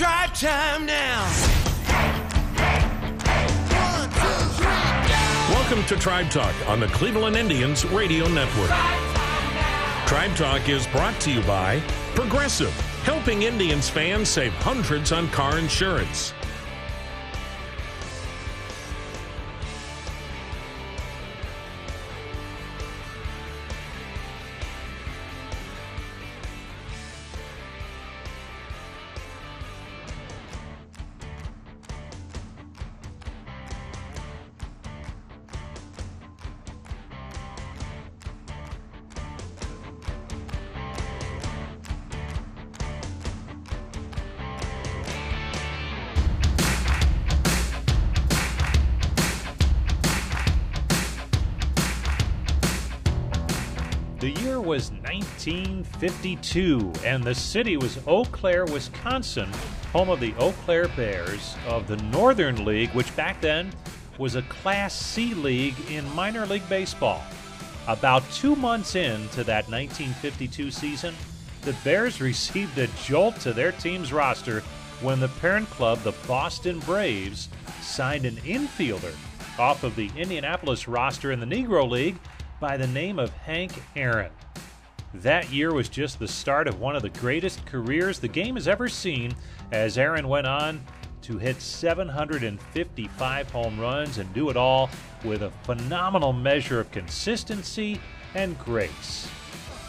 It's drive time now. Welcome to Tribe Talk on the Cleveland Indians Radio Network. Tribe Talk is brought to you by Progressive, helping Indians fans save hundreds on car insurance. 1952, and the city was Eau Claire, Wisconsin, home of the Eau Claire Bears of the Northern League, which back then was a Class C league in minor league baseball. About two months into that 1952 season, the Bears received a jolt to their team's roster when the parent club, the Boston Braves, signed an infielder off of the Indianapolis roster in the Negro League by the name of Hank Aaron. That year was just the start of one of the greatest careers the game has ever seen, as Aaron went on to hit 755 home runs and do it all with a phenomenal measure of consistency and grace.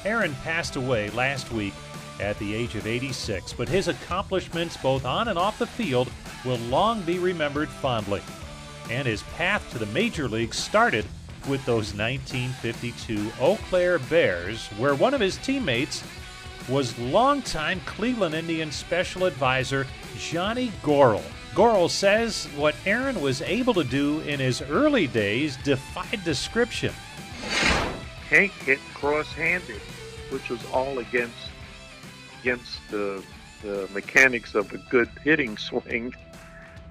Aaron passed away last week at the age of 86, but his accomplishments both on and off the field will long be remembered fondly. And his path to the major leagues started with those 1952 Eau Claire Bears, where one of his teammates was longtime Cleveland Indians special advisor Johnny Goryl. Goryl says what Aaron was able to do in his early days defied description. Hank hit cross-handed, which was all against against the, the mechanics of a good hitting swing,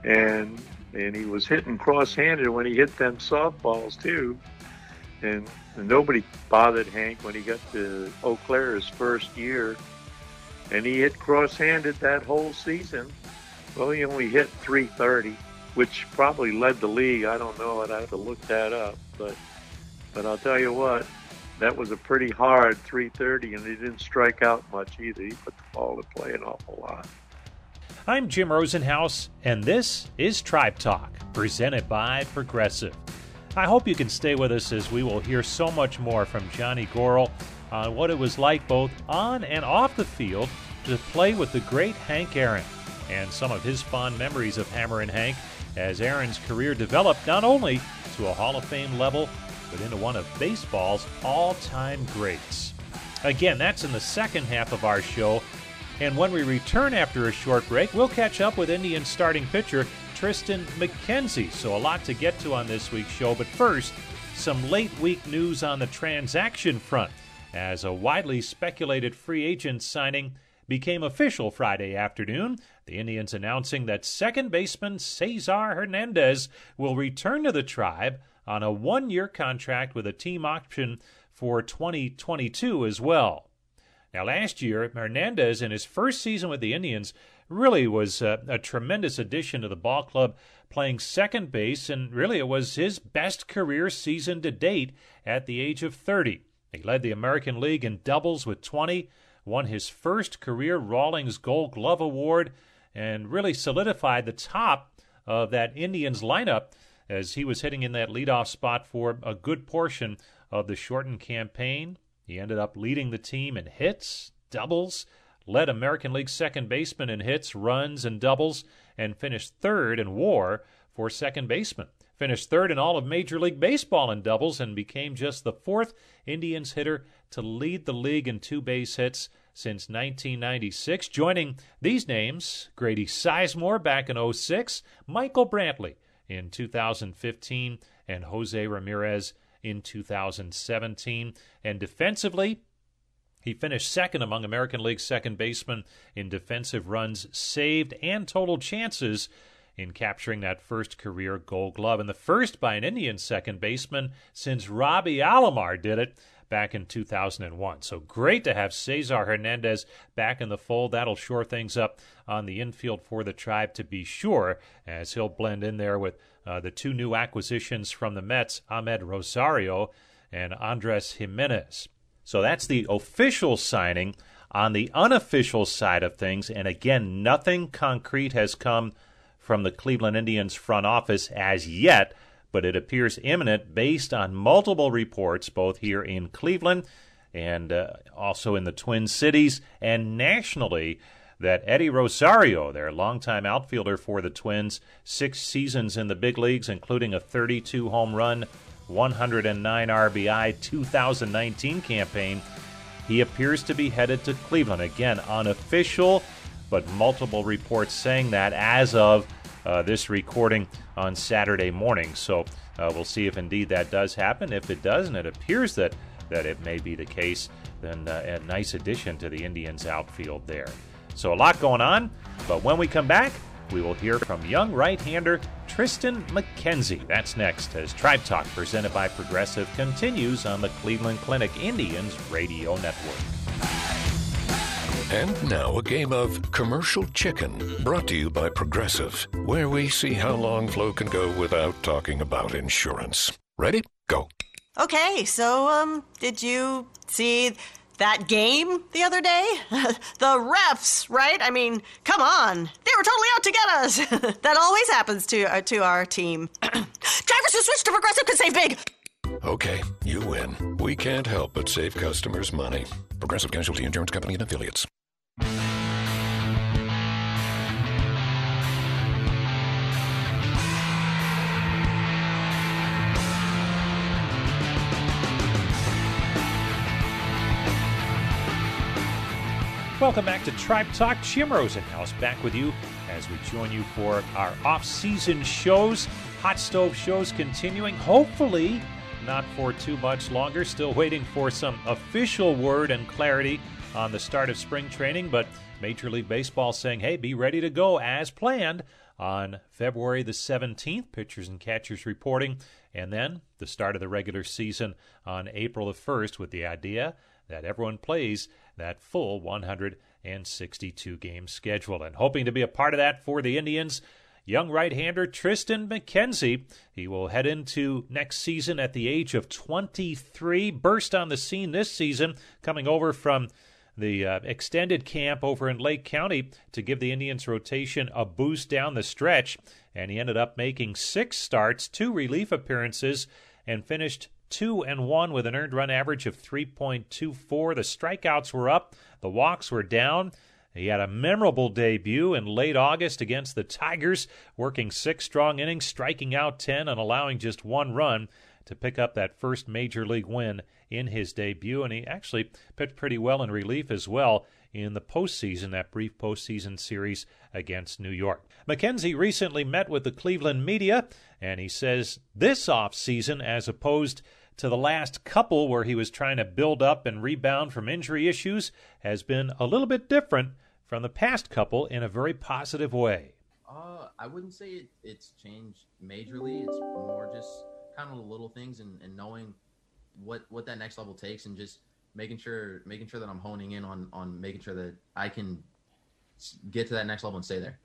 and and he was hitting cross-handed when he hit them softballs too. And, and nobody bothered Hank when he got to Eau Claire his first year, and he hit cross-handed that whole season. Well, he only hit 330, which probably led the league. I don't know. I'd have to look that up, but but I'll tell you what, that was a pretty hard 330, and he didn't strike out much either. He put the ball to play an awful lot. I'm Jim Rosenhaus, and this is Tribe Talk, presented by Progressive. I hope you can stay with us as we will hear so much more from Johnny Goryl on what it was like both on and off the field to play with the great Hank Aaron and some of his fond memories of Hammer and Hank as Aaron's career developed not only to a Hall of Fame level, but into one of baseball's all time greats. Again, that's in the second half of our show. And when we return after a short break, we'll catch up with Indian starting pitcher Tristan McKenzie. So, a lot to get to on this week's show. But first, some late week news on the transaction front as a widely speculated free agent signing became official Friday afternoon. The Indians announcing that second baseman Cesar Hernandez will return to the tribe on a one year contract with a team option for 2022 as well. Now, last year, Hernandez, in his first season with the Indians, really was a, a, tremendous addition to the ball club, playing second base, and really it was his best career season to date at the age of 30. He led the American League in doubles with 20, won his first career Rawlings Gold Glove Award and really solidified the top of that Indians lineup as he was hitting in that leadoff spot for a good portion of the shortened campaign. He ended up leading the team in hits, doubles, led American League second baseman in hits, runs, and doubles, and finished third in WAR for second baseman. Finished third in all of Major League Baseball in doubles and became just the fourth Indians hitter to lead the league in two base hits since 1996. Joining these names, Grady Sizemore back in 06, Michael Brantley in 2015, and Jose Ramirez in 2017. And defensively, he finished second among American League second basemen in defensive runs saved and total chances in capturing that first career gold glove, and the first by an Indian second baseman since Robbie Alomar did it back in 2001. So great to have Cesar Hernandez back in the fold. That'll shore things up on the infield for the tribe to be sure, as he'll blend in there with uh, the two new acquisitions from the Mets, Amed Rosario and Andres Gimenez. So that's the official signing. On the unofficial side of things, and again, nothing concrete has come from the Cleveland Indians front office as yet, but it appears imminent based on multiple reports, both here in Cleveland and uh, also in the Twin Cities and nationally, that Eddie Rosario, their longtime outfielder for the Twins, six seasons in the big leagues, including a 32 home run, 109 RBI 2019 campaign, he appears to be headed to Cleveland. Again, unofficial, but multiple reports saying that as of uh, this recording on Saturday morning. So uh, we'll see if indeed that does happen. If it does, and it appears that, that it may be the case, then uh, a nice addition to the Indians outfield there. So a lot going on, but when we come back, we will hear from young right hander Tristan McKenzie. That's next as Tribe Talk, presented by Progressive, continues on the Cleveland Clinic Indians Radio Network. And now a game of commercial chicken brought to you by Progressive, where we see how long Flo can go without talking about insurance. Ready? Go. Okay, so, um, did you see that game the other day? the refs, right? I mean, come on. They were totally out to get us. that always happens to, uh, to our team. Drivers who switch to Progressive can save big. Okay, you win. We can't help but save customers money. Progressive Casualty Insurance Company and Affiliates. Welcome back to Tribe Talk. Jim Rosenhaus back with you as we join you for our off-season shows. Hot stove shows continuing. Hopefully, not for too much longer. Still waiting for some official word and clarity on the start of spring training, but Major League Baseball saying, hey, be ready to go as planned on February the 17th. Pitchers and catchers reporting, and then the start of the regular season on April the 1st with the idea that everyone plays that full 162 game schedule. And hoping to be a part of that for the Indians, young right hander Tristan McKenzie. He will head into next season at the age of 23, burst on the scene this season, coming over from the uh, extended camp over in Lake County to give the Indians rotation a boost down the stretch. And he ended up making six starts, two relief appearances, and finished two and one with an earned run average of 3.24. The strikeouts were up, the walks were down. He had a memorable debut in late August against the Tigers, working six strong innings, striking out 10, and allowing just one run to pick up that first major league win in his debut. And he actually pitched pretty well in relief as well in the postseason, that brief postseason series against New York. McKenzie recently met with the Cleveland media, and he says this offseason, as opposed to the last couple where he was trying to build up and rebound from injury issues, has been a little bit different from the past couple in a very positive way. Uh, I wouldn't say it, it's changed majorly. It's more just kind of the little things and, and knowing what what that next level takes and just making sure making sure that I'm honing in on on making sure that I can get to that next level and stay there.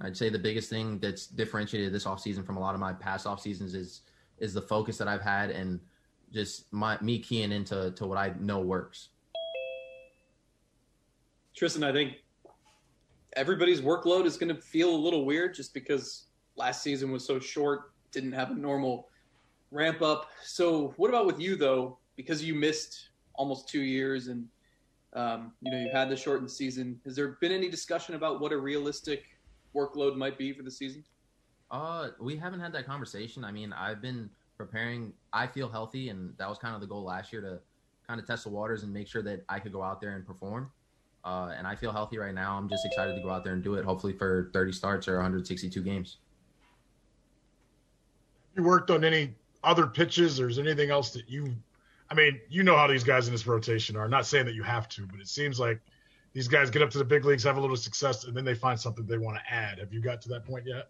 I'd say the biggest thing that's differentiated this offseason from a lot of my past off seasons is is the focus that I've had and just my me keying into to what I know works. Tristan, I think everybody's workload is going to feel a little weird just because last season was so short, didn't have a normal ramp up. So, what about with you though? Because you missed almost two years and um, you know you had the shortened season. Has there been any discussion about what a realistic workload might be for the season? Uh, we haven't had that conversation. I mean, I've been preparing. I feel healthy, and that was kind of the goal last year to kind of test the waters and make sure that I could go out there and perform. Uh, and I feel healthy right now. I'm just excited to go out there and do it. Hopefully for 30 starts or 162 games. You worked on any other pitches, or is anything else that you? I mean, you know how these guys in this rotation are. not saying that you have to, but it seems like these guys get up to the big leagues, have a little success, and then they find something they want to add. Have you got to that point yet?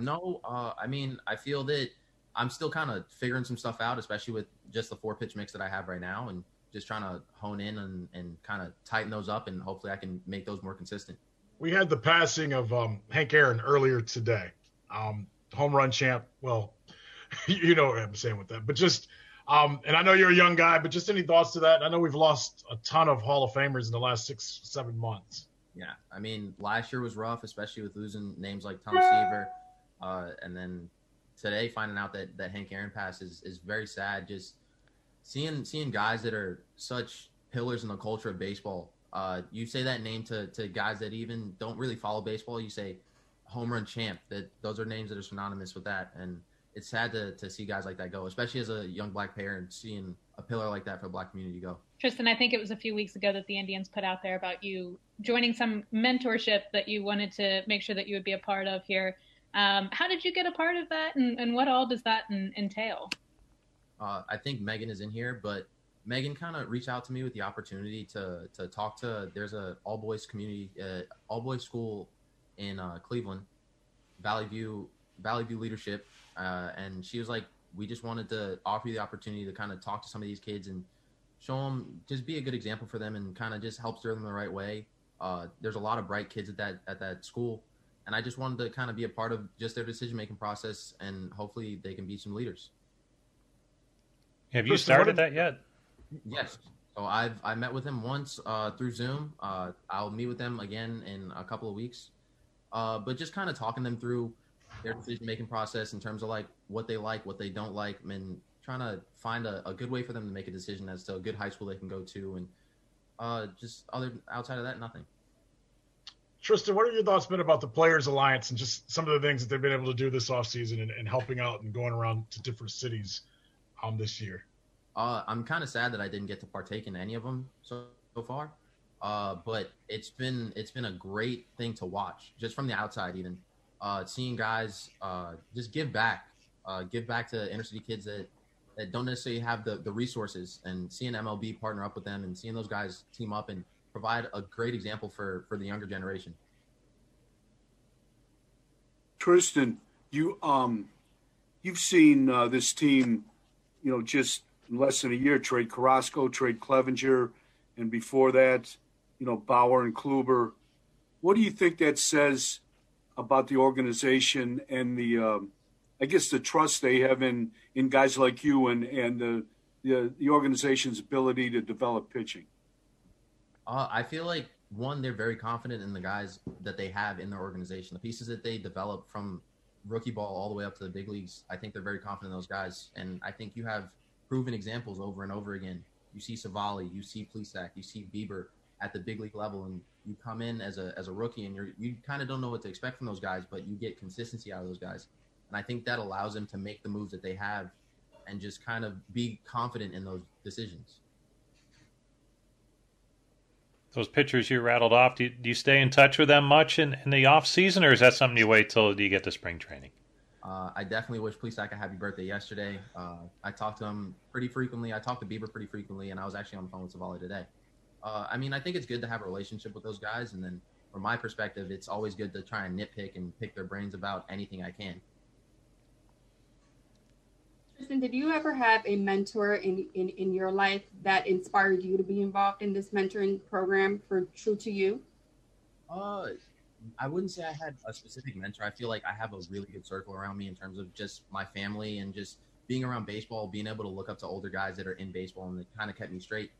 No, uh, I mean, I feel that I'm still kind of figuring some stuff out, especially with just the four pitch mix that I have right now, and just trying to hone in and, and kind of tighten those up, and hopefully I can make those more consistent. We had the passing of um, Hank Aaron earlier today, um, home run champ. Well, you know what I'm saying with that, but just um, and I know you're a young guy, but just any thoughts to that? I know we've lost a ton of Hall of Famers in the last six, seven months. Yeah, I mean, last year was rough, especially with losing names like Tom Seaver, uh, and then today finding out that that Hank Aaron pass is is very sad. Just seeing seeing guys that are such pillars in the culture of baseball. Uh, you say that name to to guys that even don't really follow baseball. You say home run champ. That those are names that are synonymous with that, and it's sad to to see guys like that go, especially as a young black parent, seeing a pillar like that for the black community go. Tristan, I think it was a few weeks ago that the Indians put out there about you joining some mentorship that you wanted to make sure that you would be a part of here. Um, how did you get a part of that, and, and what all does that entail? Uh, I think Megan is in here, but Megan kind of reached out to me with the opportunity to to talk to. There's a all boys community, uh, all boys school in uh, Cleveland, Valley View Valley View Leadership, uh, and she was like, "We just wanted to offer you the opportunity to kind of talk to some of these kids and show them, just be a good example for them, and kind of just help steer them the right way." Uh, there's a lot of bright kids at that at that school, and I just wanted to kind of be a part of just their decision making process, and hopefully they can be some leaders. Have you started that yet? Yes. So I've I met with him once uh, through Zoom. Uh, I'll meet with them again in a couple of weeks. Uh, but just kind of talking them through their decision making process in terms of like what they like, what they don't like, and trying to find a, a, good way for them to make a decision as to a good high school they can go to, and uh, just other outside of that, nothing. Tristan, what are your thoughts been about the Players Alliance and just some of the things that they've been able to do this offseason and, and helping out and going around to different cities um, this year? Uh, I'm kind of sad that I didn't get to partake in any of them so, so far. Uh, but it's been it's been a great thing to watch just from the outside even uh, seeing guys uh, just give back uh, give back to inner city kids that that don't necessarily have the, the resources and seeing MLB partner up with them and seeing those guys team up and provide a great example for for the younger generation. Tristan, you um you've seen uh, this team, you know, just in less than a year trade Carrasco, trade Clevenger, and before that, you know, Bauer and Kluber. What do you think that says about the organization and the, um, I guess, the trust they have in in guys like you and and the the, the organization's ability to develop pitching? Uh, I feel like one, they're very confident in the guys that they have in their organization. The pieces that they develop from rookie ball all the way up to the big leagues, I think they're very confident in those guys. And I think you have proven examples over and over again. You see Civale, you see Plesac, you see Bieber at the big league level, and you come in as a as a rookie, and you're you kind of don't know what to expect from those guys, but you get consistency out of those guys, and I think that allows them to make the moves that they have, and just kind of be confident in those decisions those pitchers you rattled off, do you, do you stay in touch with them much in, in the off season, or is that something you wait till you get to spring training? Uh, I definitely wish Police Plesac a happy birthday yesterday. Uh, I talked to him pretty frequently. I talked to Bieber pretty frequently, and I was actually on the phone with Civale today. Uh, I mean, I think it's good to have a relationship with those guys, and then from my perspective, it's always good to try and nitpick and pick their brains about anything I can. Tristan, did you ever have a mentor in, in, in your life that inspired you to be involved in this mentoring program for True to You? Uh, I wouldn't say I had a specific mentor. I feel like I have a really good circle around me in terms of just my family and just being around baseball, being able to look up to older guys that are in baseball and it kind of kept me straight.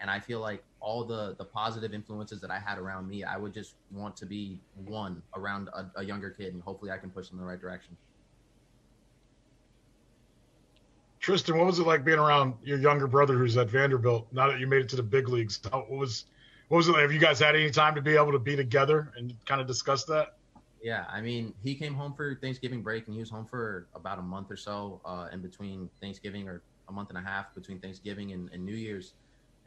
And I feel like all the the positive influences that I had around me, I would just want to be one around a, a younger kid, and hopefully I can push them in the right direction. Tristan, what was it like being around your younger brother who's at Vanderbilt? Now that you made it to the big leagues, what was what was it? Like? Have you guys had any time to be able to be together and kind of discuss that? Yeah, I mean, he came home for Thanksgiving break, and he was home for about a month or so uh, in between Thanksgiving, or a month and a half between Thanksgiving and, and New Year's.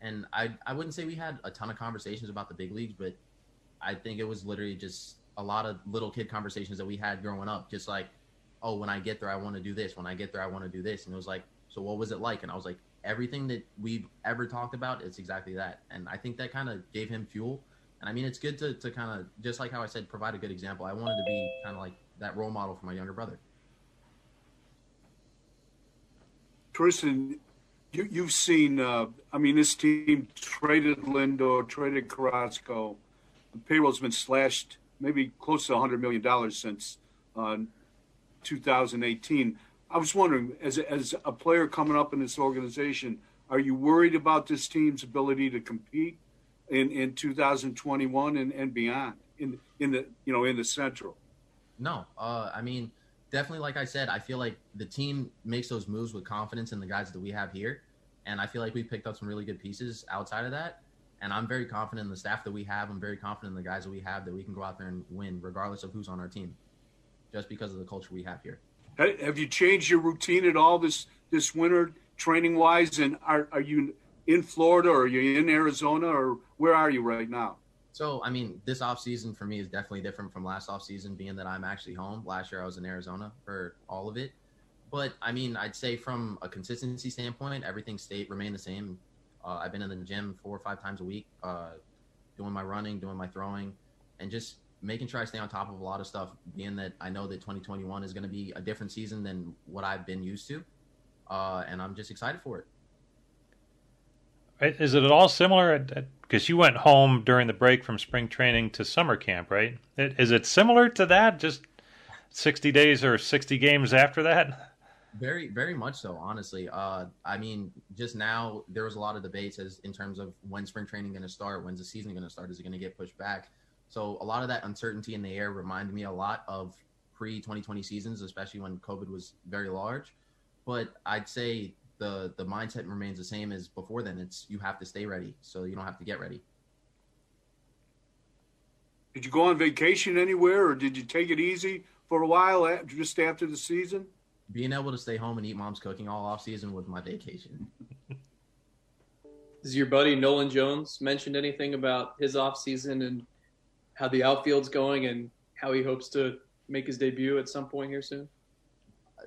And I I wouldn't say we had a ton of conversations about the big leagues, but I think it was literally just a lot of little kid conversations that we had growing up, just like oh, when I get there, I want to do this. When I get there, I want to do this. And it was like, so what was it like? And I was like, everything that we've ever talked about, it's exactly that. And I think that kind of gave him fuel. And I mean, it's good to, to kind of, just like how I said, provide a good example. I wanted to be kind of like that role model for my younger brother. Tristan, you, you've seen, uh, I mean, this team traded Lindor, traded Carrasco. The payroll's been slashed maybe close to $100 million since uh, 2018. I was wondering, as as a player coming up in this organization, are you worried about this team's ability to compete in, in 2021 and, and beyond in in the you know in the Central? No, uh, I mean definitely. Like I said, I feel like the team makes those moves with confidence in the guys that we have here, and I feel like we picked up some really good pieces outside of that. And I'm very confident in the staff that we have. I'm very confident in the guys that we have that we can go out there and win, regardless of who's on our team just because of the culture we have here. Have you changed your routine at all this this winter, training wise? And are are you in Florida or are you in Arizona or where are you right now? So, I mean, this off season for me is definitely different from last off season, being that I'm actually home. Last year I was in Arizona for all of it, but I mean, I'd say from a consistency standpoint, everything stayed remained the same. Uh, I've been in the gym four or five times a week, uh, doing my running, doing my throwing, and just making sure I stay on top of a lot of stuff, being that I know that 2021 is going to be a different season than what I've been used to. Uh, and I'm just excited for it. Is it at all similar? Because you went home during the break from spring training to summer camp, right? Is it similar to that? Just 60 days or 60 games after that? Very, very much so. Honestly, uh, I mean, just now there was a lot of debates as in terms of when spring training going to start, when's the season going to start, is it going to get pushed back? So a lot of that uncertainty in the air reminded me a lot of pre 2020 seasons, especially when COVID was very large. But I'd say the the mindset remains the same as before. Then it's you have to stay ready, so you don't have to get ready. Did you go on vacation anywhere, or did you take it easy for a while after, just after the season? Being able to stay home and eat mom's cooking all off season was my vacation. Has your buddy Nolan Jones mentioned anything about his off season and how the outfield's going and how he hopes to make his debut at some point here soon?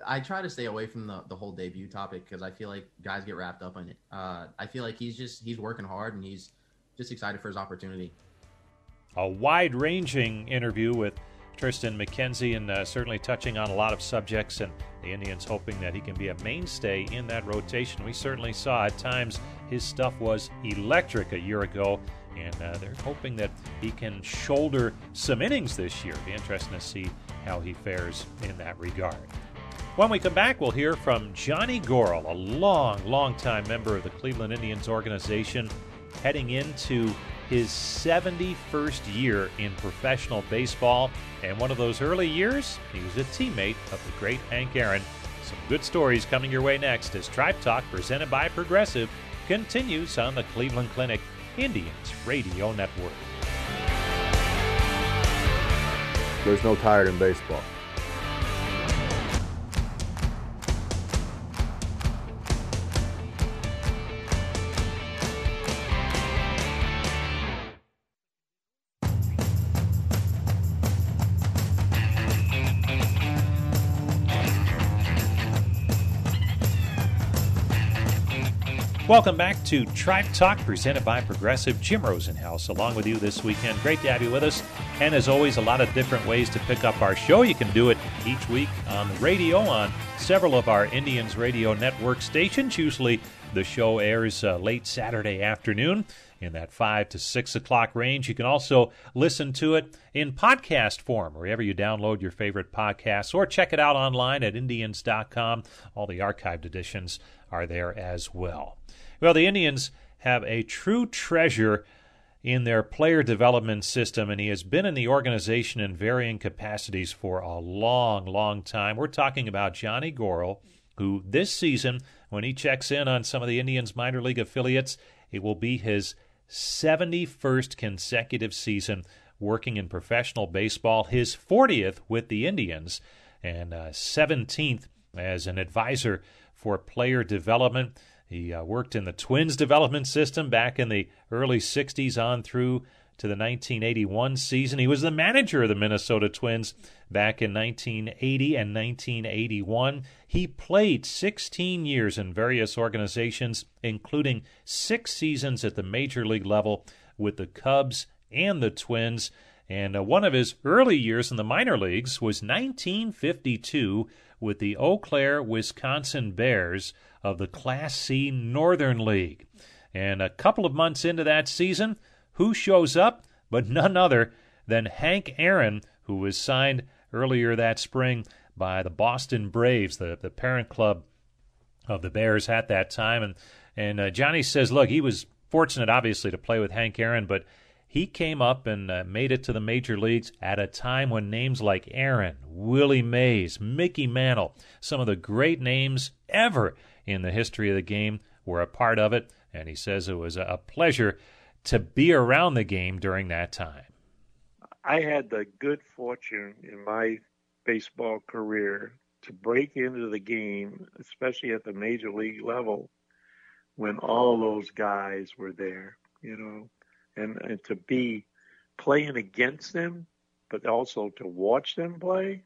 I try to stay away from the, the whole debut topic because I feel like guys get wrapped up in it. Uh, I feel like he's just he's working hard and he's just excited for his opportunity. A wide ranging interview with Tristan McKenzie and uh, certainly touching on a lot of subjects and the Indians hoping that he can be a mainstay in that rotation. We certainly saw at times his stuff was electric a year ago and uh, they're hoping that he can shoulder some innings this year. Be interesting to see how he fares in that regard. When we come back, we'll hear from Johnny Goryl, a long, long time member of the Cleveland Indians organization, heading into his 71st year in professional baseball. And one of those early years, he was a teammate of the great Hank Aaron. Some good stories coming your way next as Tribe Talk, presented by Progressive, continues on the Cleveland Clinic Indians Radio Network. There's no tired in baseball. Welcome back to Tribe Talk, presented by Progressive. Jim Rosenhaus, along with you this weekend. Great to have you with us. And as always, a lot of different ways to pick up our show. You can do it each week on the radio on several of our Indians Radio Network stations. Usually the show airs uh, late Saturday afternoon in that 5 to 6 o'clock range. You can also listen to it in podcast form wherever you download your favorite podcasts or check it out online at Indians.com. All the archived editions are there as well. Well, the Indians have a true treasure in their player development system, and he has been in the organization in varying capacities for a long, long time. We're talking about Johnny Goryl, who this season, when he checks in on some of the Indians minor league affiliates, it will be his 71st consecutive season working in professional baseball, his 40th with the Indians, and uh, 17th as an advisor for player development. He uh, worked in the Twins development system back in the early 60s on through to the 1981 season. He was the manager of the Minnesota Twins back in 1980 and 1981. He played 16 years in various organizations, including six seasons at the major league level with the Cubs and the Twins. And uh, one of his early years in the minor leagues was 1952 with the Eau Claire, Wisconsin Bears of the Class C Northern League. And a couple of months into that season, who shows up but none other than Hank Aaron, who was signed earlier that spring by the Boston Braves, the, the parent club of the Bears at that time. And, and uh, Johnny says, look, he was fortunate, obviously, to play with Hank Aaron, but he came up and uh, made it to the major leagues at a time when names like Aaron, Willie Mays, Mickey Mantle, some of the great names ever in the history of the game were a part of it. And he says it was a pleasure to be around the game during that time. I had the good fortune in my baseball career to break into the game, especially at the major league level, when all those guys were there, you know, and, and to be playing against them, but also to watch them play,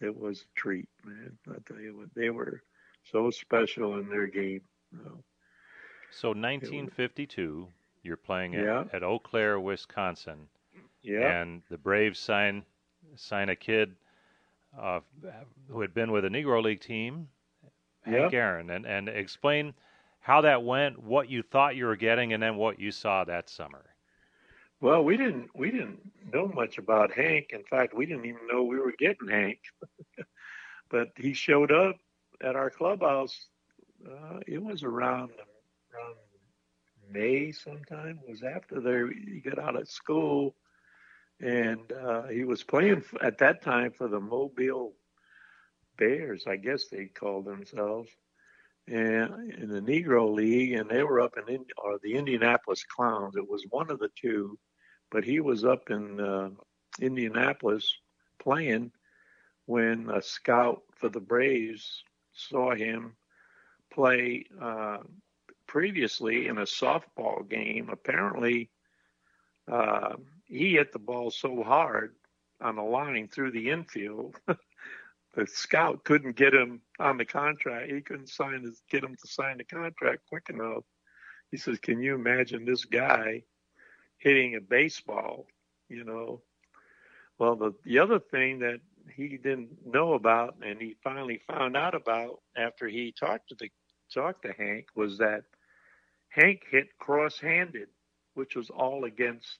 it was a treat, man. I tell you what, they were so special in their game. Know. So 1952, you're playing Yeah. at, at Eau Claire, Wisconsin. Yeah. And the Braves sign sign a kid uh, who had been with a Negro League team, Hank Yeah. Aaron, and, and explain how that went, what you thought you were getting, and then what you saw that summer. Well, we didn't we didn't know much about Hank. In fact, we didn't even know we were getting Hank. but he showed up at our clubhouse. Uh, it was around around May sometime. It was after they he got out of school, and uh, he was playing at that time for the Mobile Bears, I guess they called themselves, and in the Negro League, and they were up in or the Indianapolis Clowns. It was one of the two, but he was up in uh, Indianapolis playing when a scout for the Braves saw him play uh, previously in a softball game. Apparently, uh, he hit the ball so hard on the line through the infield. the scout couldn't get him on the contract. He couldn't sign his, get him to sign the contract quick enough. He says, "Can you imagine this guy hitting a baseball?" You know. Well, the the other thing that he didn't know about, and he finally found out about after he talked to the talked to Hank, was that Hank hit cross-handed, which was all against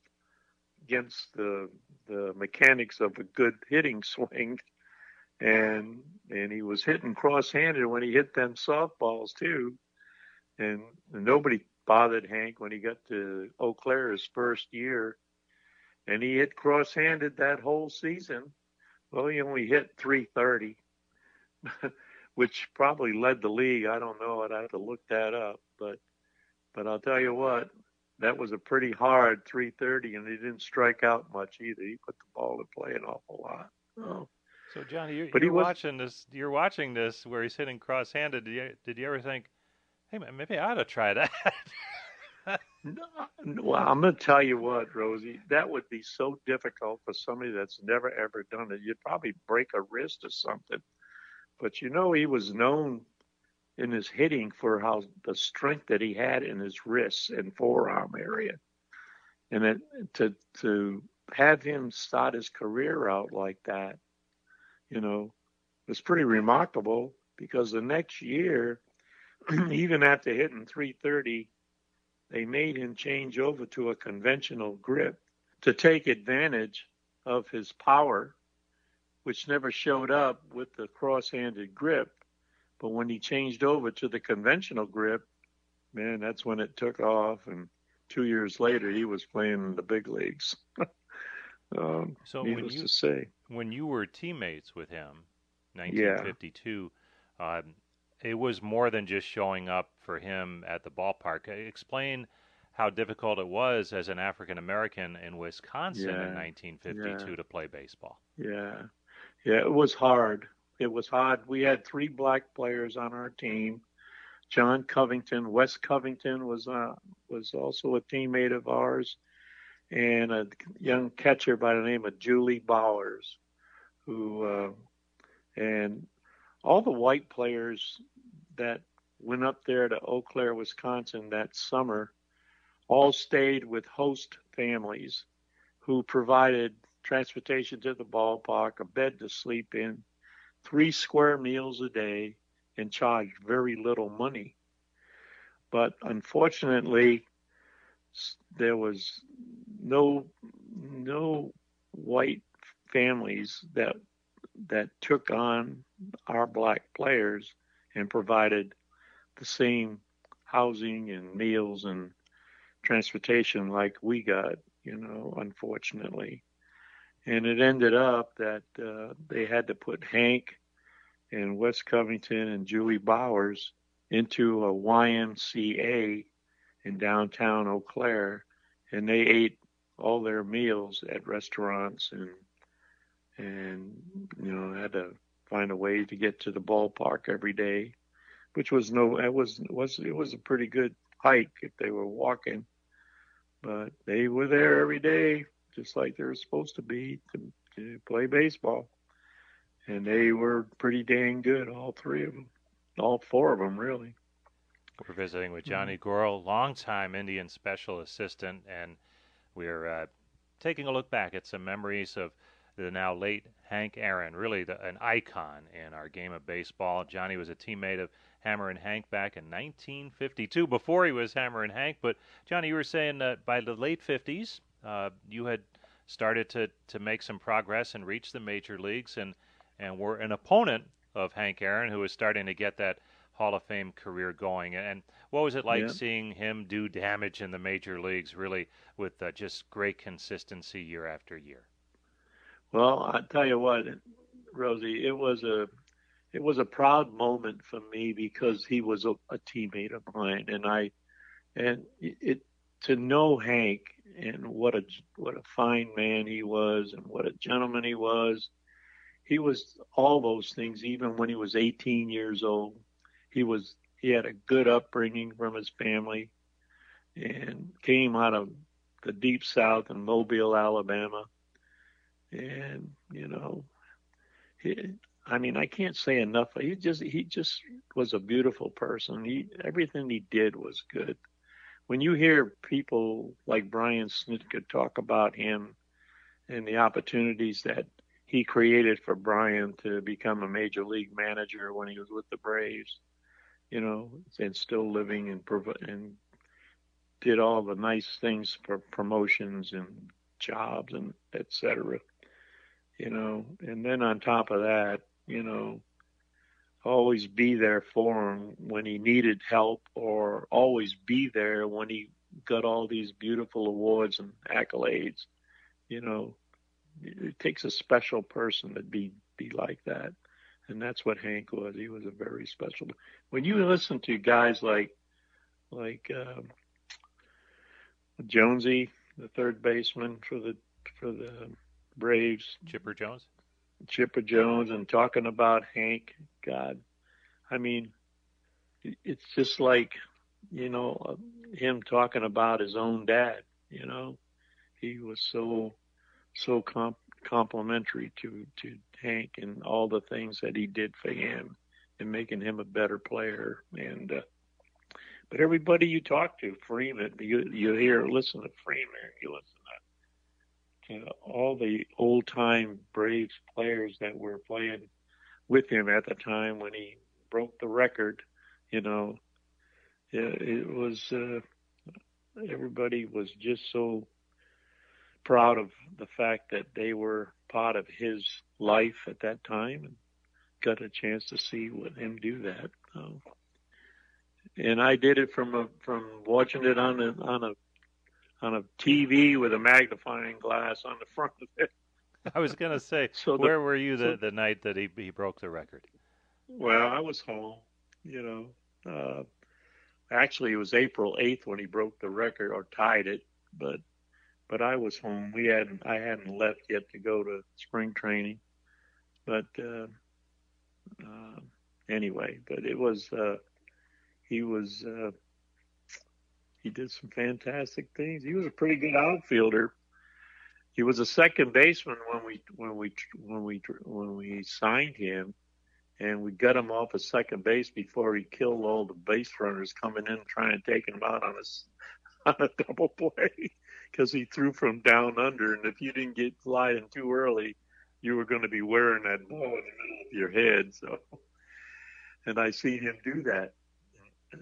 against the the mechanics of a good hitting swing and and he was hitting cross-handed when he hit them softballs too. And nobody bothered hank when he got to eau claire his first year. And he hit cross-handed that whole season. Well he only hit 330 which probably led the league. I don't know. I'd have to look that up. But but i'll tell you what that was a pretty hard 330 and he didn't strike out much either. He put the ball in play an awful lot. Oh. So, Johnny, you, But he you're was- watching this. You're watching this where he's hitting cross-handed. Did you, did you ever think, "Hey, man, maybe I ought to try that"? Well, I'm going to tell you what, Rosie, that would be so difficult for somebody that's never ever done it. You'd probably break a wrist or something. But you know, he was known in his hitting for how the strength that he had in his wrists and forearm area, and it, to to have him start his career out like that, you know, was pretty remarkable. Because the next year, even after hitting 330 they made him change over to a conventional grip to take advantage of his power, which never showed up with the cross handed grip. But when he changed over to the conventional grip, man, that's when it took off. And two years later, he was playing in the big leagues. um, So needless when you to say, when you were teammates with him, 1952, um, it was more than just showing up for him at the ballpark. Explain how difficult it was as an African American in Wisconsin in 1952 yeah. to play baseball. yeah, yeah, it was hard. It was hard. We had three black players on our team. John Covington, Wes Covington was uh, was also a teammate of ours, and a young catcher by the name of Julie Bowers, who uh, and all the white players that went up there to Eau Claire, Wisconsin that summer, all stayed with host families who provided transportation to the ballpark, a bed to sleep in, three square meals a day, and charged very little money. But unfortunately, there was no no white families that that took on our black players and provided the same housing and meals and transportation like we got, you know, unfortunately. And it ended up that uh, they had to put Hank and Wes Covington and Julie Bowers into a YMCA in downtown Eau Claire, and they ate all their meals at restaurants and and you know had to find a way to get to the ballpark every day, which was no it was was it was a pretty good hike if they were walking, but they were there every day just like they were supposed to be to, to play baseball, and they were pretty dang good all three of them, all four of them really. We're visiting with Johnny Goryl, longtime Indian special assistant, and we're uh, taking a look back at some memories of the now late Hank Aaron, really the, an icon in our game of baseball. Johnny was a teammate of Hammer and Hank back in 1952, before he was Hammer and Hank. But Johnny, you were saying that by the late 50s, uh, you had started to, to make some progress and reach the major leagues, and and were an opponent of Hank Aaron, who was starting to get that Hall of Fame career going. And what was it like Yeah. seeing him do damage in the major leagues, really, with uh, just great consistency year after year? Well, I tell you what, Rosie, it was a it was a proud moment for me because he was a, a teammate of mine, and I and it to know Hank and what a what a fine man he was and what a gentleman he was. He was all those things even when he was 18 years old. He was he had a good upbringing from his family and came out of the deep south in Mobile, Alabama. And you know he, i mean i can't say enough. He just he just was a beautiful person. He everything he did was good. When you hear people like Brian Snitker talk about him and the opportunities that he created for brian to become a major league manager when he was with the braves you know and still living and prov- and did all the nice things for promotions and jobs and et cetera you know, and then on top of that, you know, always be there for him when he needed help or always be there when he got all these beautiful awards and accolades. You know, it takes a special person to be be like that. And that's what Hank was. He was a very special. When you listen to guys like like um, Jonesy, the third baseman for the for the Braves, Chipper Jones. Chipper Jones, and talking about Hank. God, I mean, it's just like you know him talking about his own dad. You know, he was so so comp- complimentary to to Hank and all the things that he did for him and making him a better player. And uh, but everybody you talk to, Freeman, you you hear listen to Freeman, you listen to to all the old time Braves players that were playing with him at the time when he broke the record. You know, it, it was uh, everybody was just so proud of the fact that they were part of his life at that time and got a chance to see what him do that. So and I did it from a, from watching it on a on a on a TV with a magnifying glass on the front of it. I was going to say, So the- where were you the, so- the night that he he broke the record? Well, I was home, you know. Uh, actually, it was April eighth when he broke the record or tied it, but but I was home. We hadn't I hadn't left yet to go to spring training, but uh, uh, anyway, but it was uh, he was uh, he did some fantastic things. He was a pretty good outfielder. He was a second baseman when we when we when we when we signed him, and we got him off a second base before he killed all the base runners coming in trying to take him out on a on a double play because he threw from down under, and if you didn't get flying too early, you were going to be wearing that ball in the middle of your head. So, and I seen him do that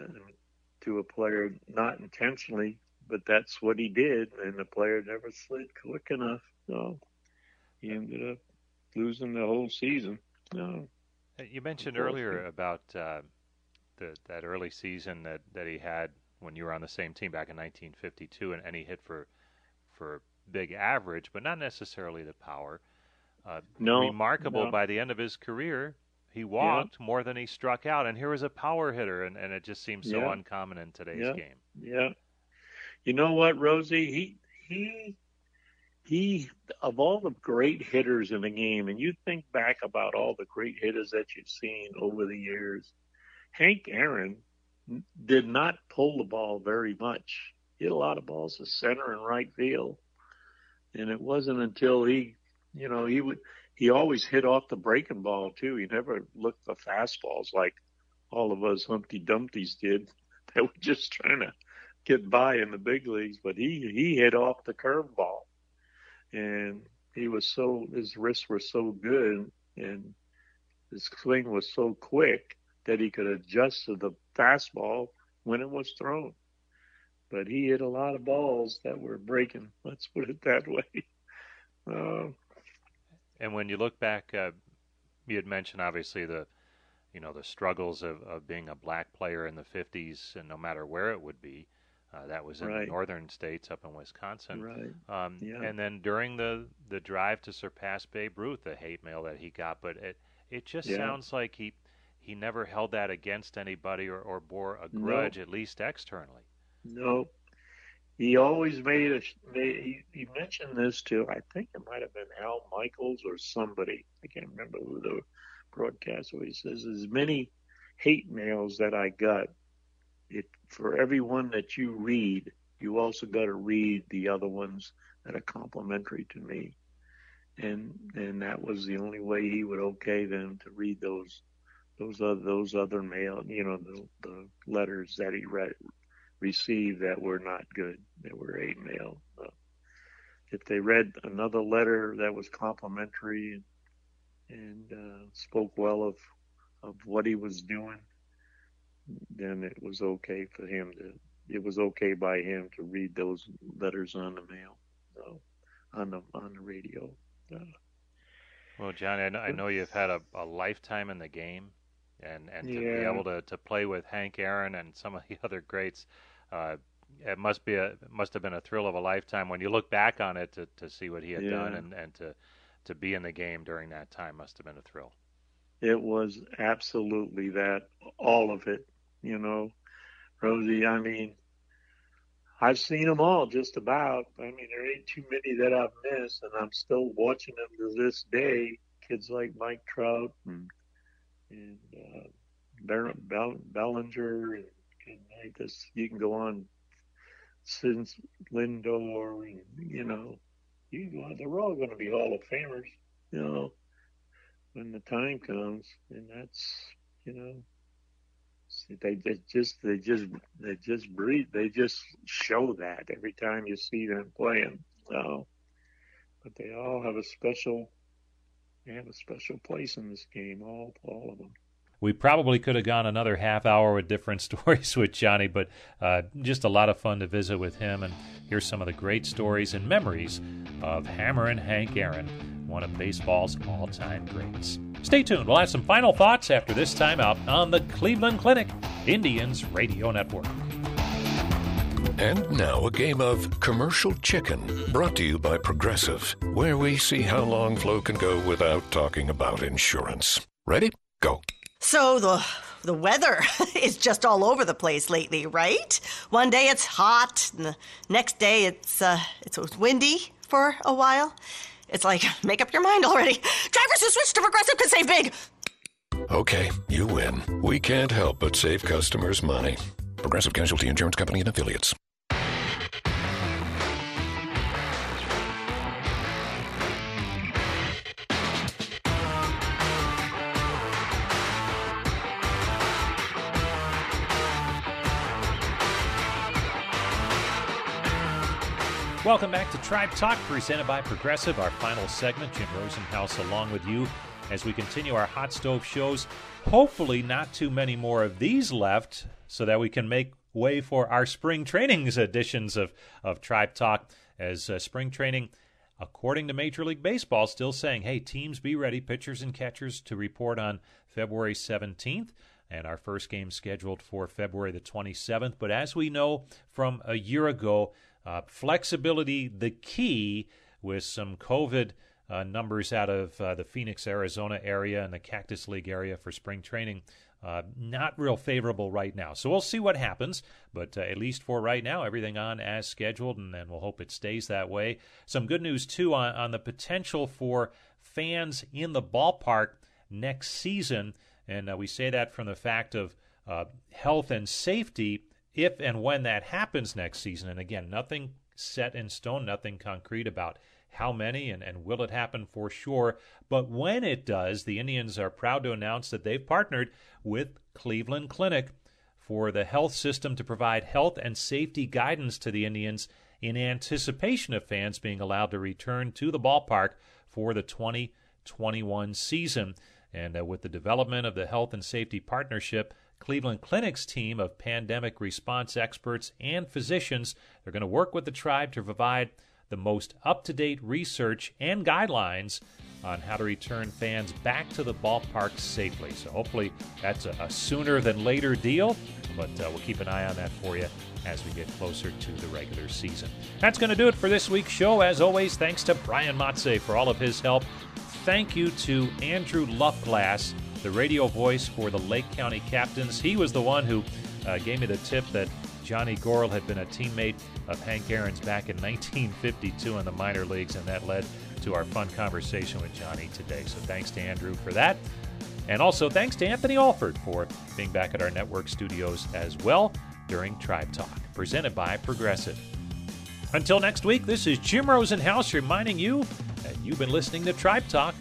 to a player, not intentionally, but that's what he did, and the player never slid quick enough. So he ended up losing the whole season. No. You mentioned earlier about uh, the, that early season that, that he had when you were on the same team back in 1952, and, and he hit for for big average, but not necessarily the power. Uh, No, remarkable. no. By the end of his career, he walked more than he struck out, and here was a power hitter, and, and it just seems so Yeah. uncommon in today's Yeah. game. Yeah. You know what, Rosie? He he he of all the great hitters in the game, and you think back about all the great hitters that you've seen over the years, Hank Aaron did not pull the ball very much. Hit a lot of balls to center and right field. And it wasn't until he you know, he would he always hit off the breaking ball too. He never looked for fastballs like all of us Humpty Dumptys did. They were just trying to get by in the big leagues, but he he hit off the curveball, and he was so his wrists were so good, and his swing was so quick that he could adjust to the fastball when it was thrown. But he hit a lot of balls that were breaking. Let's put it that way. Uh, And when you look back, uh, you had mentioned obviously the, you know, the struggles of, of being a black player in the '50s, and no matter where it would be, uh, that was in Right. the northern states, up in Wisconsin. Right. Um, Yeah. And then during the the drive to surpass Babe Ruth, the hate mail that he got, but it it just Yeah. sounds like he he never held that against anybody or, or bore a No. grudge, at least externally. No, he always made a. Made, he, he mentioned this to I think it might have been Al Michaels or somebody. I can't remember who the broadcast was. He says as many hate mails that I got. It for every one that you read, you also got to read the other ones that are complimentary to me. And and that was the only way he would okay them to read those those other those other mail, you know, the the letters that he read received that were not good, that were hate mail. Uh, if they read another letter that was complimentary and, and uh, spoke well of of what he was doing, then it was okay for him to. It was okay by him to read those letters on the mail, so, on the on the radio. Uh, Well, Johnny, I know, I know you've had a, a lifetime in the game, and, and to be able to, to play with Hank Aaron and some of the other greats, uh, it must be a it must have been a thrill of a lifetime when you look back on it to, to see what he had done and, and to to be in the game during that time must have been a thrill. it was absolutely that all of it you know. Rosie i mean i've seen them all just about. I mean there ain't too many that i've missed and i'm still watching them to this day. Kids like mike trout and and uh, bellinger and, this you can go on since lindor and you know you go on, they're all going to be hall of famers you know when the time comes, and that's you know they, they just they just they just breathe they just show that every time you see them playing. So, but they all have a special they have a special place in this game. All all of them. We probably could have gone another half hour with different stories with Johnny, but uh, just a lot of fun to visit with him and hear some of the great stories and memories of Hammer and Hank Aaron one of baseball's all time greats. Stay tuned. We'll have some final thoughts after this timeout on the Cleveland Clinic Indians Radio Network. And now a game of commercial chicken brought to you by Progressive, where we see how long Flo can go without talking about insurance. Ready? Go. So the the weather is just all over the place lately, right? One day it's hot, and the next day it's uh, it's windy for a while. It's like make up your mind already. Drivers who switch to Progressive can save big. Okay, you win. We can't help but save customers money. Progressive Casualty Insurance Company and affiliates. Welcome back to Tribe Talk, presented by Progressive. Our final segment, Jim Rosenhaus along with you as we continue our hot stove shows. Hopefully, not too many more of these left so that we can make way for our spring trainings editions of, of Tribe Talk. As uh, spring training, according to Major League Baseball, still saying, hey, teams be ready, pitchers and catchers to report on February 17th and our first game scheduled for February the 27th. But as we know from a year ago, uh, flexibility, the key with some COVID uh, numbers out of uh, the Phoenix, Arizona area and the Cactus League area for spring training. Uh, not real favorable right now. So we'll see what happens. But uh, at least for right now, everything on as scheduled, and, we'll hope it stays that way. Some good news, too, on, on the potential for fans in the ballpark next season. And uh, we say that from the fact of health and safety if and when that happens next season, and again, nothing set in stone, nothing concrete about how many and, and will it happen for sure. But when it does, the Indians are proud to announce that they've partnered with Cleveland Clinic for the health system to provide health and safety guidance to the Indians in anticipation of fans being allowed to return to the ballpark for the 2021 season. And uh, with the development of the health and safety partnership, Cleveland Clinic's team of pandemic response experts and physicians. They're going to work with the tribe to provide the most up to date research and guidelines on how to return fans back to the ballpark safely. So, hopefully, that's a, a sooner than later deal, but uh, we'll keep an eye on that for you as we get closer to the regular season. That's going to do it for this week's show. As always, thanks to Brian Matze for all of his help. Thank you to Andrew Luffglass the radio voice for the Lake County Captains. He was the one who uh, gave me the tip that Johnny Goryl had been a teammate of Hank Aaron's back in 1952 in the minor leagues, and that led to our fun conversation with Johnny today. So thanks to Andrew for that. And also thanks to Anthony Alford for being back at our network studios as well during Tribe Talk, presented by Progressive. Until next week, this is Jim Rosenhaus reminding you that you've been listening to Tribe Talk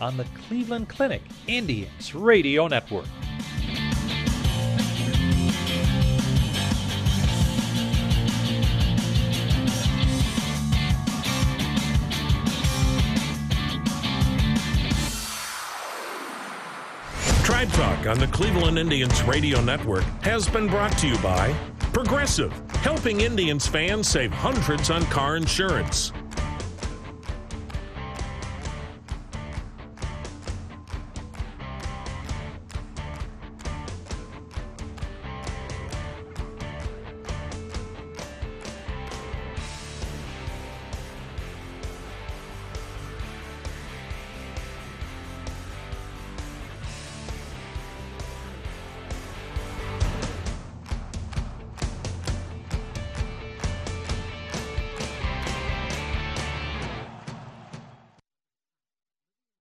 on the Cleveland Clinic Indians Radio Network. Tribe Talk on the Cleveland Indians Radio Network has been brought to you by Progressive, helping Indians fans save hundreds on car insurance.